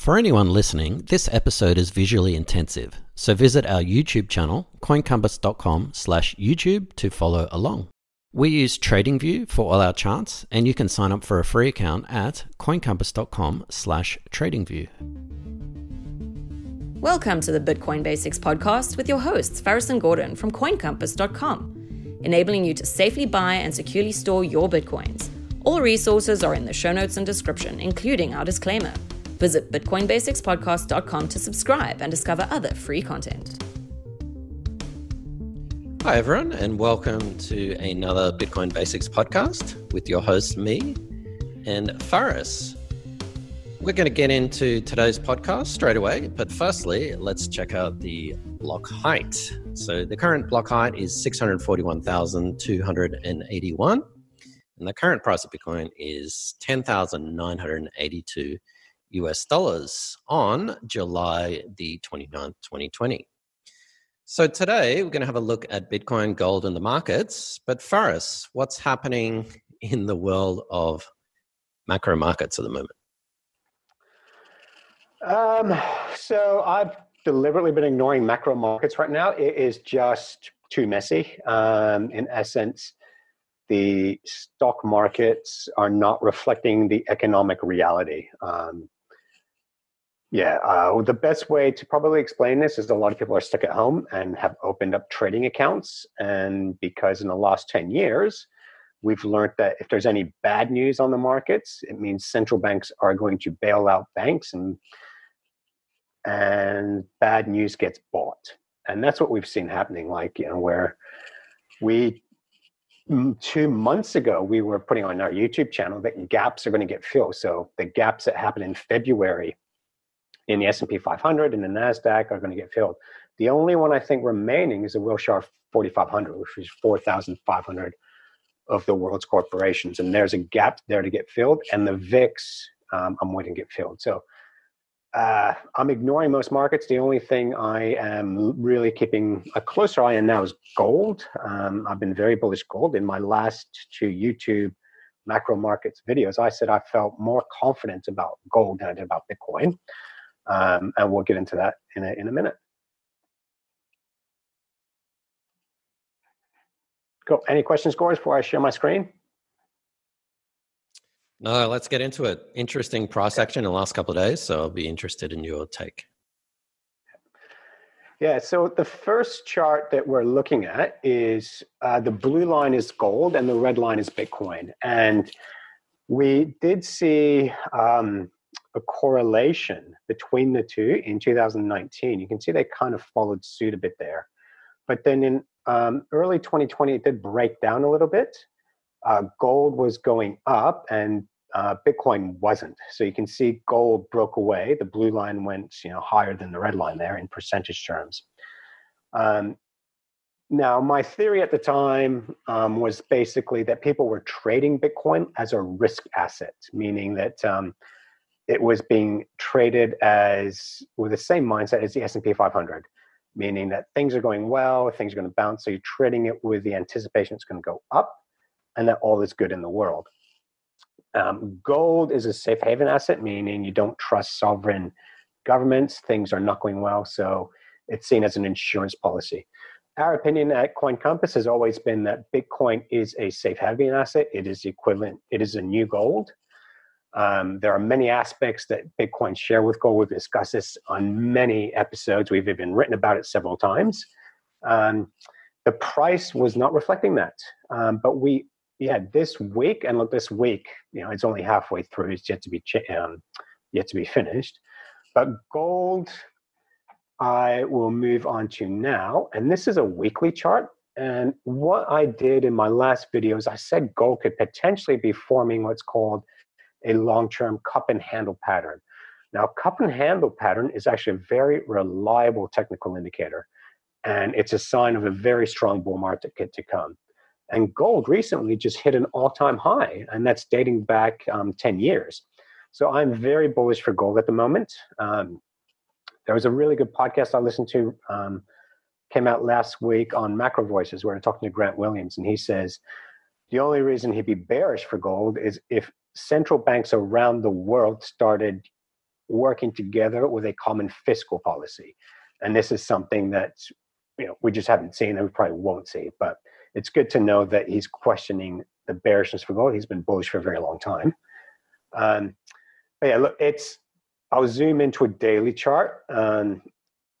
For anyone listening, this episode is visually intensive, so visit our YouTube channel, coincompass.com slash YouTube to follow along. We use TradingView for all our charts, and you can sign up for a free account at coincompass.com slash tradingview. Welcome to the Bitcoin Basics podcast with your hosts, Faris and Gordon from coincompass.com, enabling you to safely buy and securely store your Bitcoins. All resources are in the show notes and description, including our disclaimer. Visit bitcoinbasicspodcast.com to subscribe and discover other free content. Hi, everyone, and welcome to another Bitcoin Basics podcast with your host, me and Faris. We're going to get into today's podcast straight away, but firstly, let's check out the block height. So, the current block height is 641,281, and the current price of Bitcoin is 10,982 US dollars on July the 29th, 2020. So today we're going to have a look at Bitcoin, gold, and the markets. But Faris, what's happening in the world of macro markets at the moment? Um, so I've deliberately been ignoring macro markets right now. It is just too messy. Um, in essence, the stock markets are not reflecting the economic reality. Um, yeah, uh, the best way to probably explain this is a lot of people are stuck at home and have opened up trading accounts. And because in the last 10 years, we've learned that if there's any bad news on the markets, it means central banks are going to bail out banks and and bad news gets bought. And that's what we've seen happening, like, you know, where we two months ago we were putting on our YouTube channel that gaps are going to get filled. So the gaps that happened in February in the S&P 500 and the Nasdaq are going to get filled. The only one I think remaining is the Wilshire 4500, which is 4,500 of the world's corporations, and there's a gap there to get filled. And the VIX, um, I'm waiting to get filled. So uh, I'm ignoring most markets. The only thing I am really keeping a closer eye on now is gold. Um, I've been very bullish gold. In my last two YouTube macro markets videos, I said I felt more confident about gold than I did about Bitcoin. Um, and we'll get into that in a, in a minute. Cool. Any questions, Gores, before I share my screen? No, let's get into it. Interesting price action in the last couple of days, so I'll be interested in your take. Yeah, so the first chart that we're looking at is uh, the blue line is gold and the red line is Bitcoin. And we did see um, a correlation between the two in 2019. You can see they kind of followed suit a bit there. But then in um, early 2020, it did break down a little bit. Uh, gold was going up and uh, Bitcoin wasn't. So you can see gold broke away. The blue line went you know, higher than the red line there in percentage terms. Um, now, my theory at the time um, was basically that people were trading Bitcoin as a risk asset, meaning that um, it was being traded as with the same mindset as the S&P 500 meaning that things are going well things are going to bounce so you're trading it with the anticipation it's going to go up and that all is good in the world. Um, gold is a safe haven asset meaning you don't trust sovereign governments things are not going well so it's seen as an insurance policy. Our opinion at coin compass has always been that bitcoin is a safe haven asset. It is equivalent it is a new gold um, there are many aspects that Bitcoin share with gold. We've discussed this on many episodes. We've even written about it several times. Um, the price was not reflecting that. Um, but we, yeah, this week, and look, this week, you know, it's only halfway through. It's yet to be um, yet to be finished. But gold, I will move on to now, and this is a weekly chart. And what I did in my last video is I said gold could potentially be forming what's called a long-term cup and handle pattern. Now, cup and handle pattern is actually a very reliable technical indicator, and it's a sign of a very strong bull market to come. And gold recently just hit an all-time high, and that's dating back um, 10 years. So I'm very bullish for gold at the moment. Um, there was a really good podcast I listened to, um, came out last week on Macro Voices, where I'm talking to Grant Williams, and he says the only reason he'd be bearish for gold is if central banks around the world started working together with a common fiscal policy. And this is something that you know we just haven't seen and we probably won't see. But it's good to know that he's questioning the bearishness for gold. He's been bullish for a very long time. Um, but yeah, look, it's I'll zoom into a daily chart. Um,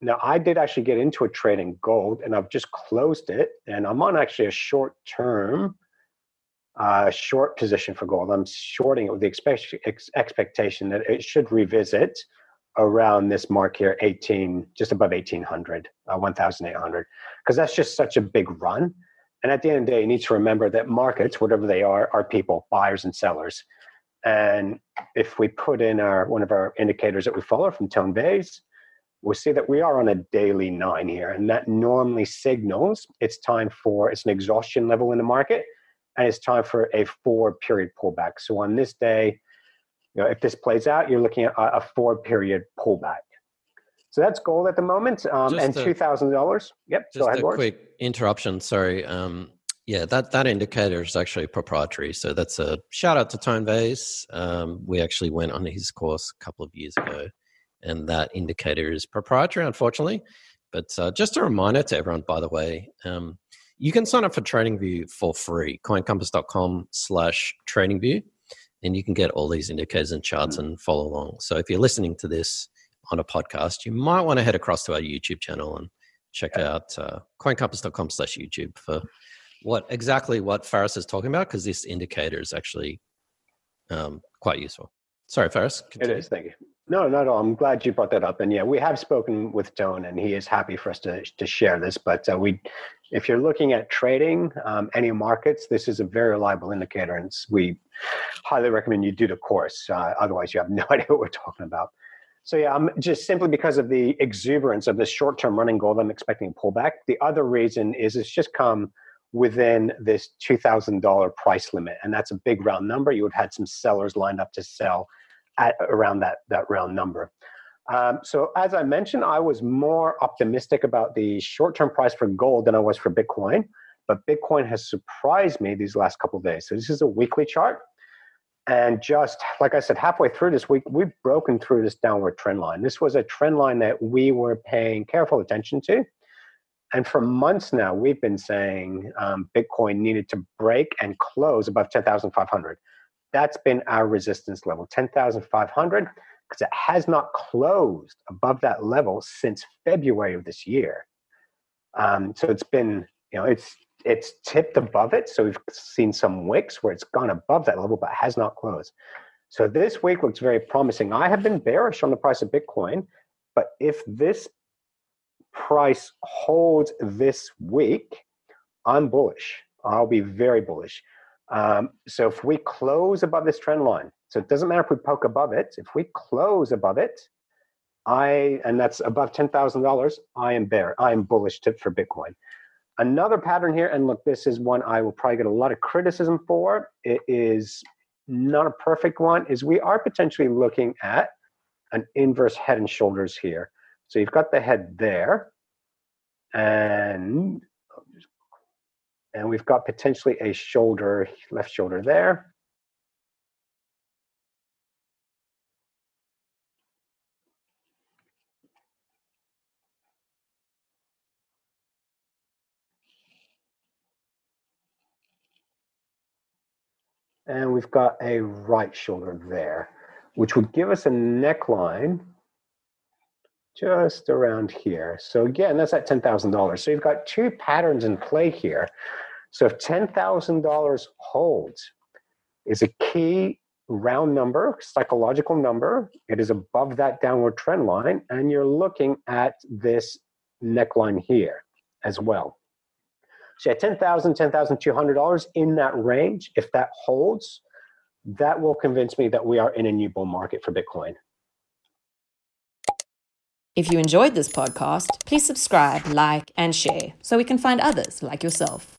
now, I did actually get into a trade in gold, and I've just closed it, and I'm on actually a short term, uh, short position for gold. I'm shorting it with the ex- expectation that it should revisit around this mark here, 18, just above 1800, uh, 1800, because that's just such a big run. And at the end of the day, you need to remember that markets, whatever they are, are people, buyers and sellers. And if we put in our one of our indicators that we follow from Tone Vays, we'll see that we are on a daily nine here, and that normally signals it's time for it's an exhaustion level in the market, and it's time for a four period pullback. So on this day, you know, if this plays out, you're looking at a, a four period pullback. So that's gold at the moment, um, and two thousand dollars. Yep. Just ahead, a quick interruption. Sorry. Um, yeah, that, that indicator is actually proprietary. So that's a shout out to Tone Vays. Um, we actually went on his course a couple of years ago, and that indicator is proprietary, unfortunately. But uh, just a reminder to everyone, by the way, um, you can sign up for TradingView for free, coincompass.com slash TradingView, and you can get all these indicators and charts mm. and follow along. So if you're listening to this on a podcast, you might want to head across to our YouTube channel and check yeah. out uh, coincompass.com slash YouTube for what exactly what Faris is talking about because this indicator is actually um, quite useful. Sorry, Faris. Continue. It is. Thank you. No, not at all. I'm glad you brought that up. And yeah, we have spoken with Tone, and he is happy for us to to share this. But uh, we, if you're looking at trading um, any markets, this is a very reliable indicator, and we highly recommend you do the course. Uh, otherwise, you have no idea what we're talking about. So yeah, I'm just simply because of the exuberance of this short-term running gold, I'm expecting a pullback. The other reason is it's just come within this $2,000 price limit. And that's a big round number. You would have had some sellers lined up to sell at around that, that round number. Um, so, as I mentioned, I was more optimistic about the short term price for gold than I was for Bitcoin. But Bitcoin has surprised me these last couple of days. So, this is a weekly chart. And just like I said, halfway through this week, we've broken through this downward trend line. This was a trend line that we were paying careful attention to. And for months now, we've been saying um, Bitcoin needed to break and close above 10,500. That's been our resistance level, 10,500, because it has not closed above that level since February of this year. Um, so it's been, you know, it's it's tipped above it. So we've seen some wicks where it's gone above that level, but has not closed. So this week looks very promising. I have been bearish on the price of Bitcoin, but if this price holds this week, I'm bullish. I'll be very bullish. Um, so if we close above this trend line, so it doesn't matter if we poke above it. If we close above it, I and that's above ten thousand dollars. I am bear. I am bullish tip for Bitcoin. Another pattern here, and look, this is one I will probably get a lot of criticism for. It is not a perfect one. Is we are potentially looking at an inverse head and shoulders here. So you've got the head there, and and we've got potentially a shoulder, left shoulder there. And we've got a right shoulder there, which would give us a neckline just around here. So again, that's at $10,000. So you've got two patterns in play here. So if $10,000 holds is a key round number, psychological number, it is above that downward trend line, and you're looking at this neckline here as well. So at $10,000, $10,200 in that range, if that holds, that will convince me that we are in a new bull market for Bitcoin. If you enjoyed this podcast, please subscribe, like, and share so we can find others like yourself.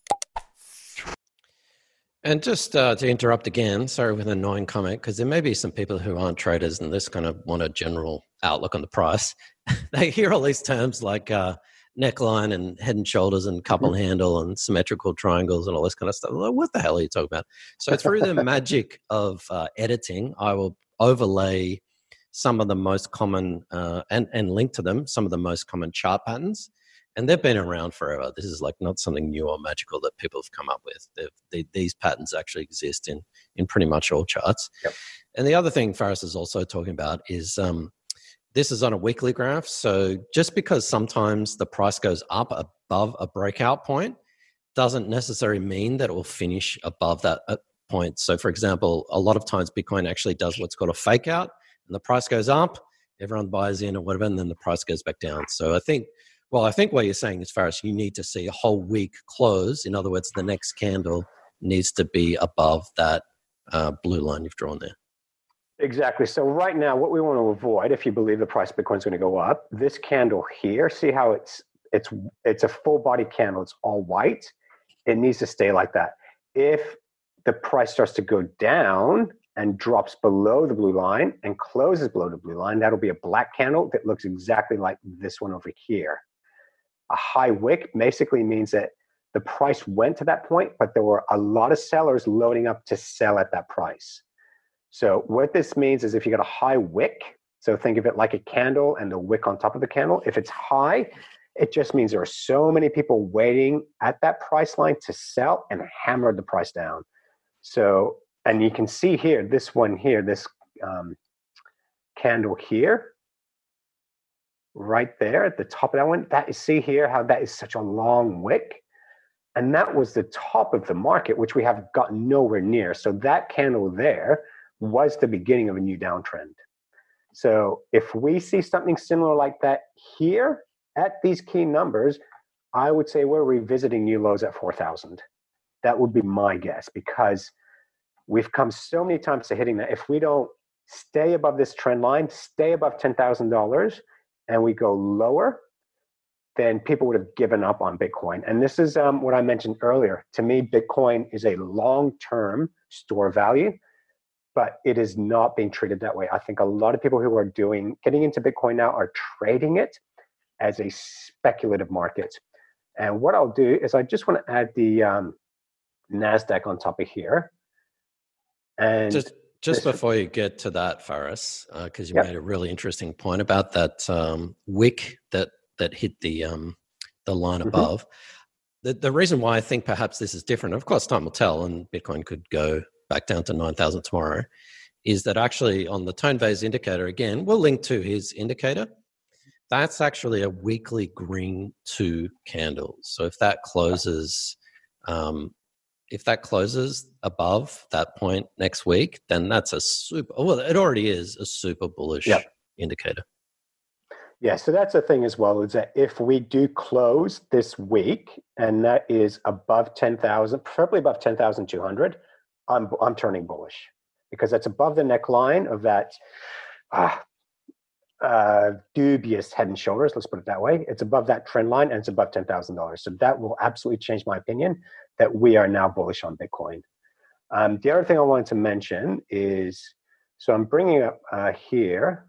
And just uh, to interrupt again, sorry with an annoying comment, because there may be some people who aren't traders and this kind of want a general outlook on the price. they hear all these terms like uh, neckline and head and shoulders and mm-hmm. handle and symmetrical triangles and all this kind of stuff. Like, what the hell are you talking about? So through the magic of uh, editing, I will overlay some of the most common uh, and and link to them some of the most common chart patterns and they've been around forever this is like not something new or magical that people have come up with they, these patterns actually exist in in pretty much all charts yep. and the other thing Faris is also talking about is um, this is on a weekly graph so just because sometimes the price goes up above a breakout point doesn't necessarily mean that it will finish above that uh, point so for example a lot of times bitcoin actually does what's called a fake out and the price goes up, everyone buys in or whatever, and then the price goes back down. So I think, well, I think what you're saying as far as you need to see a whole week close. In other words, the next candle needs to be above that uh, blue line you've drawn there. Exactly. So right now, what we want to avoid, if you believe the price of Bitcoin is going to go up, this candle here, see how it's it's it's a full body candle. It's all white. It needs to stay like that. If the price starts to go down, and drops below the blue line and closes below the blue line, that'll be a black candle that looks exactly like this one over here. A high wick basically means that the price went to that point, but there were a lot of sellers loading up to sell at that price. So what this means is if you got a high wick, so think of it like a candle and the wick on top of the candle, if it's high, it just means there are so many people waiting at that price line to sell and hammer the price down. So and you can see here, this one here, this um, candle here, right there at the top of that one, that is, see here how that is such a long wick. And that was the top of the market, which we have gotten nowhere near. So that candle there was the beginning of a new downtrend. So if we see something similar like that here at these key numbers, I would say we're revisiting new lows at 4,000. That would be my guess because We've come so many times to hitting that. If we don't stay above this trend line, stay above $10,000, and we go lower, then people would have given up on Bitcoin. And this is um, what I mentioned earlier. To me, Bitcoin is a long term store value, but it is not being treated that way. I think a lot of people who are doing getting into Bitcoin now are trading it as a speculative market. And what I'll do is I just want to add the um, NASDAQ on top of here. And just just before you get to that, Faris, because uh, you yep. made a really interesting point about that um, wick that that hit the um, the line mm-hmm. above. The the reason why I think perhaps this is different, of course, time will tell, and Bitcoin could go back down to nine thousand tomorrow. Is that actually on the Tone Vays indicator again? We'll link to his indicator. That's actually a weekly green two candle. So if that closes um, if that closes above that point next week, then that's a super. Well, it already is a super bullish yep. indicator. Yeah, so that's the thing as well is that if we do close this week and that is above 10,000, preferably above 10,200, I'm, I'm turning bullish because that's above the neckline of that uh, uh, dubious head and shoulders, let's put it that way. It's above that trend line and it's above $10,000. So that will absolutely change my opinion that we are now bullish on Bitcoin. Um, the other thing I wanted to mention is so I'm bringing up uh, here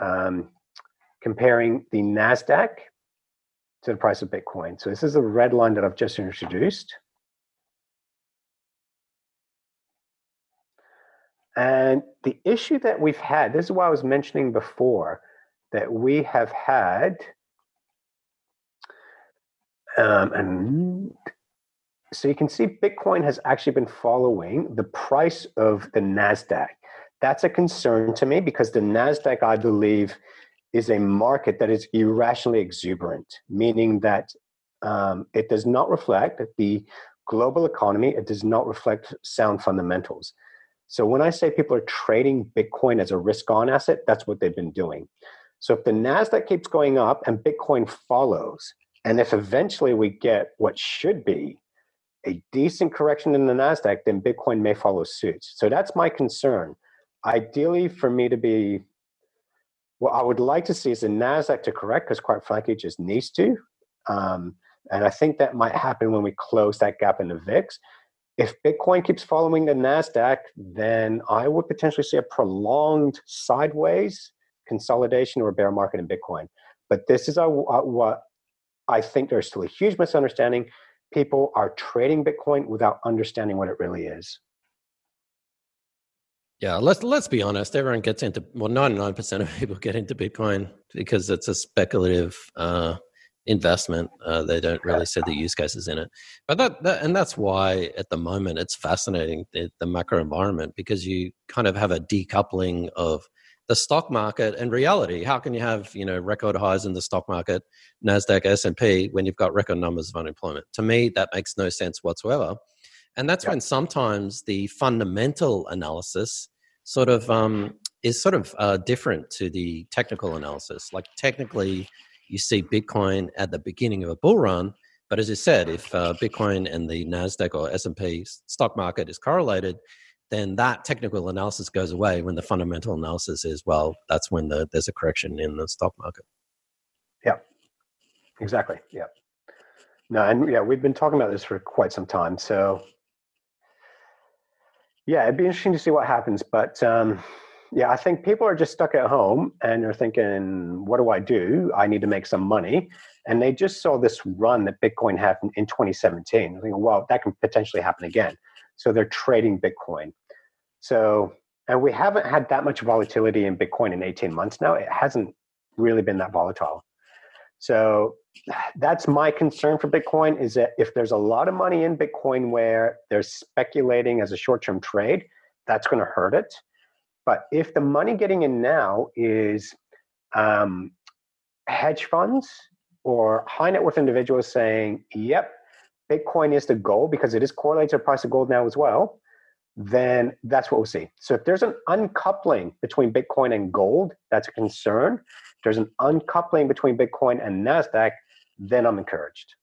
um, comparing the NASDAQ to the price of Bitcoin. So this is the red line that I've just introduced. And the issue that we've had, this is why I was mentioning before, that we have had um, and so you can see Bitcoin has actually been following the price of the NASDAQ. That's a concern to me because the NASDAQ, I believe, is a market that is irrationally exuberant, meaning that um, it does not reflect the global economy, it does not reflect sound fundamentals. So when I say people are trading Bitcoin as a risk on asset, that's what they've been doing. So if the NASDAQ keeps going up and Bitcoin follows, and if eventually we get what should be a decent correction in the NASDAQ, then Bitcoin may follow suit. So that's my concern. Ideally, for me to be, what I would like to see is the NASDAQ to correct, because quite frankly, it just needs to. Um, and I think that might happen when we close that gap in the VIX. If Bitcoin keeps following the NASDAQ, then I would potentially see a prolonged sideways consolidation or bear market in Bitcoin. But this is a, a, what I think there's still a huge misunderstanding. People are trading Bitcoin without understanding what it really is. Yeah, let's let's be honest. Everyone gets into well, ninety nine percent of people get into Bitcoin because it's a speculative uh, investment. Uh, they don't really see the use cases in it. But that, that and that's why at the moment it's fascinating the, the macro environment because you kind of have a decoupling of the stock market and reality. How can you have you know record highs in the stock market, Nasdaq, S and P when you've got record numbers of unemployment? To me, that makes no sense whatsoever. And that's yeah. when sometimes the fundamental analysis sort of um, is sort of uh, different to the technical analysis. Like technically, you see Bitcoin at the beginning of a bull run, but as you said, if uh, Bitcoin and the Nasdaq or S and P stock market is correlated, then that technical analysis goes away. When the fundamental analysis is well, that's when the, there's a correction in the stock market. Yeah, exactly. Yeah. No, and yeah, we've been talking about this for quite some time. So yeah, it'd be interesting to see what happens. But um, yeah, I think people are just stuck at home and they're thinking, what do I do? I need to make some money. And they just saw this run that Bitcoin had in 2017. They're well, that can potentially happen again. So they're trading Bitcoin. So, and we haven't had that much volatility in Bitcoin in 18 months now. It hasn't really been that volatile. So that's my concern for Bitcoin is that if there's a lot of money in Bitcoin where they're speculating as a short term trade, that's going to hurt it. But if the money getting in now is um, hedge funds or high net worth individuals saying, yep, Bitcoin is the goal because it is correlated to the price of gold now as well, then that's what we'll see. So if there's an uncoupling between Bitcoin and gold, that's a concern. If there's an uncoupling between Bitcoin and NASDAQ, then I'm encouraged.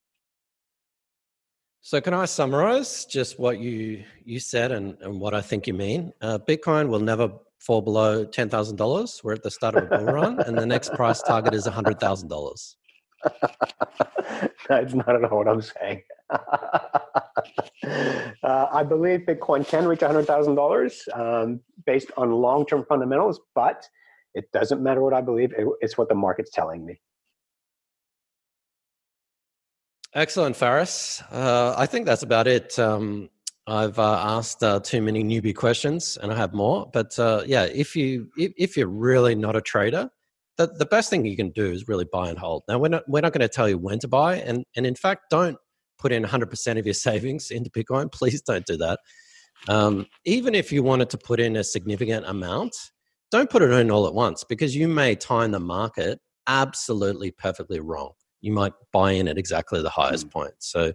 So can I summarize just what you you said and, and what I think you mean? Uh, Bitcoin will never fall below ten thousand dollars. We're at the start of a bull run, and the next price target is hundred thousand dollars. That's not at all what I'm saying. uh, I believe Bitcoin can reach $100,000 um, based on long term fundamentals, but it doesn't matter what I believe, it, it's what the market's telling me. Excellent, Faris. Uh, I think that's about it. Um, I've uh, asked uh, too many newbie questions, and I have more. But uh, yeah, if you if, if, you're really not a trader, the, the best thing you can do is really buy and hold. Now we're not we're not going to tell you when to buy, and and in fact, don't put in 100% of your savings into Bitcoin. Please don't do that. Um, even if you wanted to put in a significant amount, don't put it in all at once because you may time the market absolutely perfectly wrong. You might buy in at exactly the highest mm. point. So,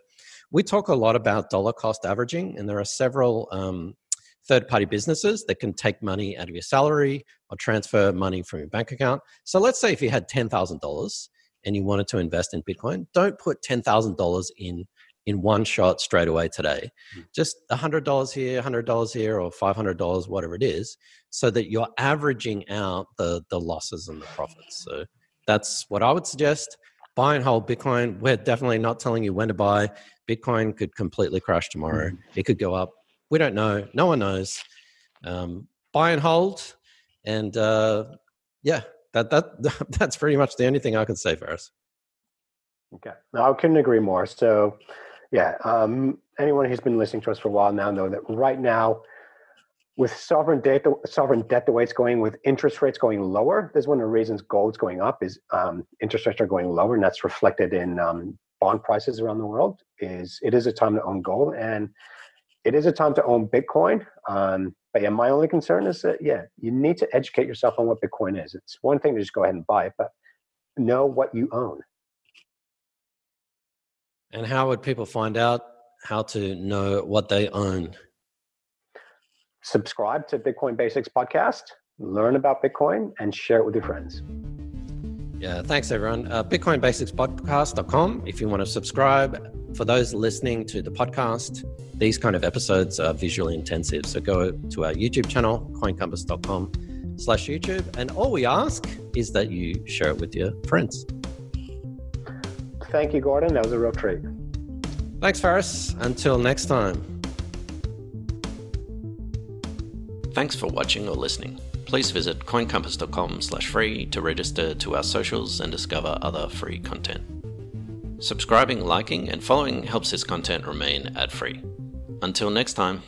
we talk a lot about dollar cost averaging, and there are several um, third party businesses that can take money out of your salary or transfer money from your bank account. So, let's say if you had $10,000 and you wanted to invest in Bitcoin, don't put $10,000 in in one shot straight away today. Mm. Just $100 here, $100 here, or $500, whatever it is, so that you're averaging out the, the losses and the profits. So that's what I would suggest. Buy and hold Bitcoin. We're definitely not telling you when to buy. Bitcoin could completely crash tomorrow. Mm. It could go up. We don't know. No one knows. Um, buy and hold. And uh, yeah, that that that's pretty much the only thing I can say for us. Okay, no, I couldn't agree more. So, yeah, um, anyone who's been listening to us for a while now know that right now, with sovereign debt, sovereign debt the way it's going, with interest rates going lower, there's one of the reasons gold's going up is um, interest rates are going lower, and that's reflected in um, bond prices around the world. Is it is a time to own gold, and it is a time to own Bitcoin. Um, but yeah, my only concern is that yeah, you need to educate yourself on what Bitcoin is. It's one thing to just go ahead and buy it, but know what you own. And how would people find out how to know what they own? Subscribe to Bitcoin Basics podcast, learn about Bitcoin, and share it with your friends. Yeah, thanks everyone. Uh, BitcoinBasicsPodcast.com if you want to subscribe. For those listening to the podcast, these kind of episodes are visually intensive. So go to our YouTube channel, coincompass.com slash YouTube. And all we ask is that you share it with your friends. Thank you, Gordon. That was a real treat. Thanks, Faris. Until next time. Thanks for watching or listening please visit coincompass.com slash free to register to our socials and discover other free content. Subscribing, liking, and following helps this content remain ad free. Until next time.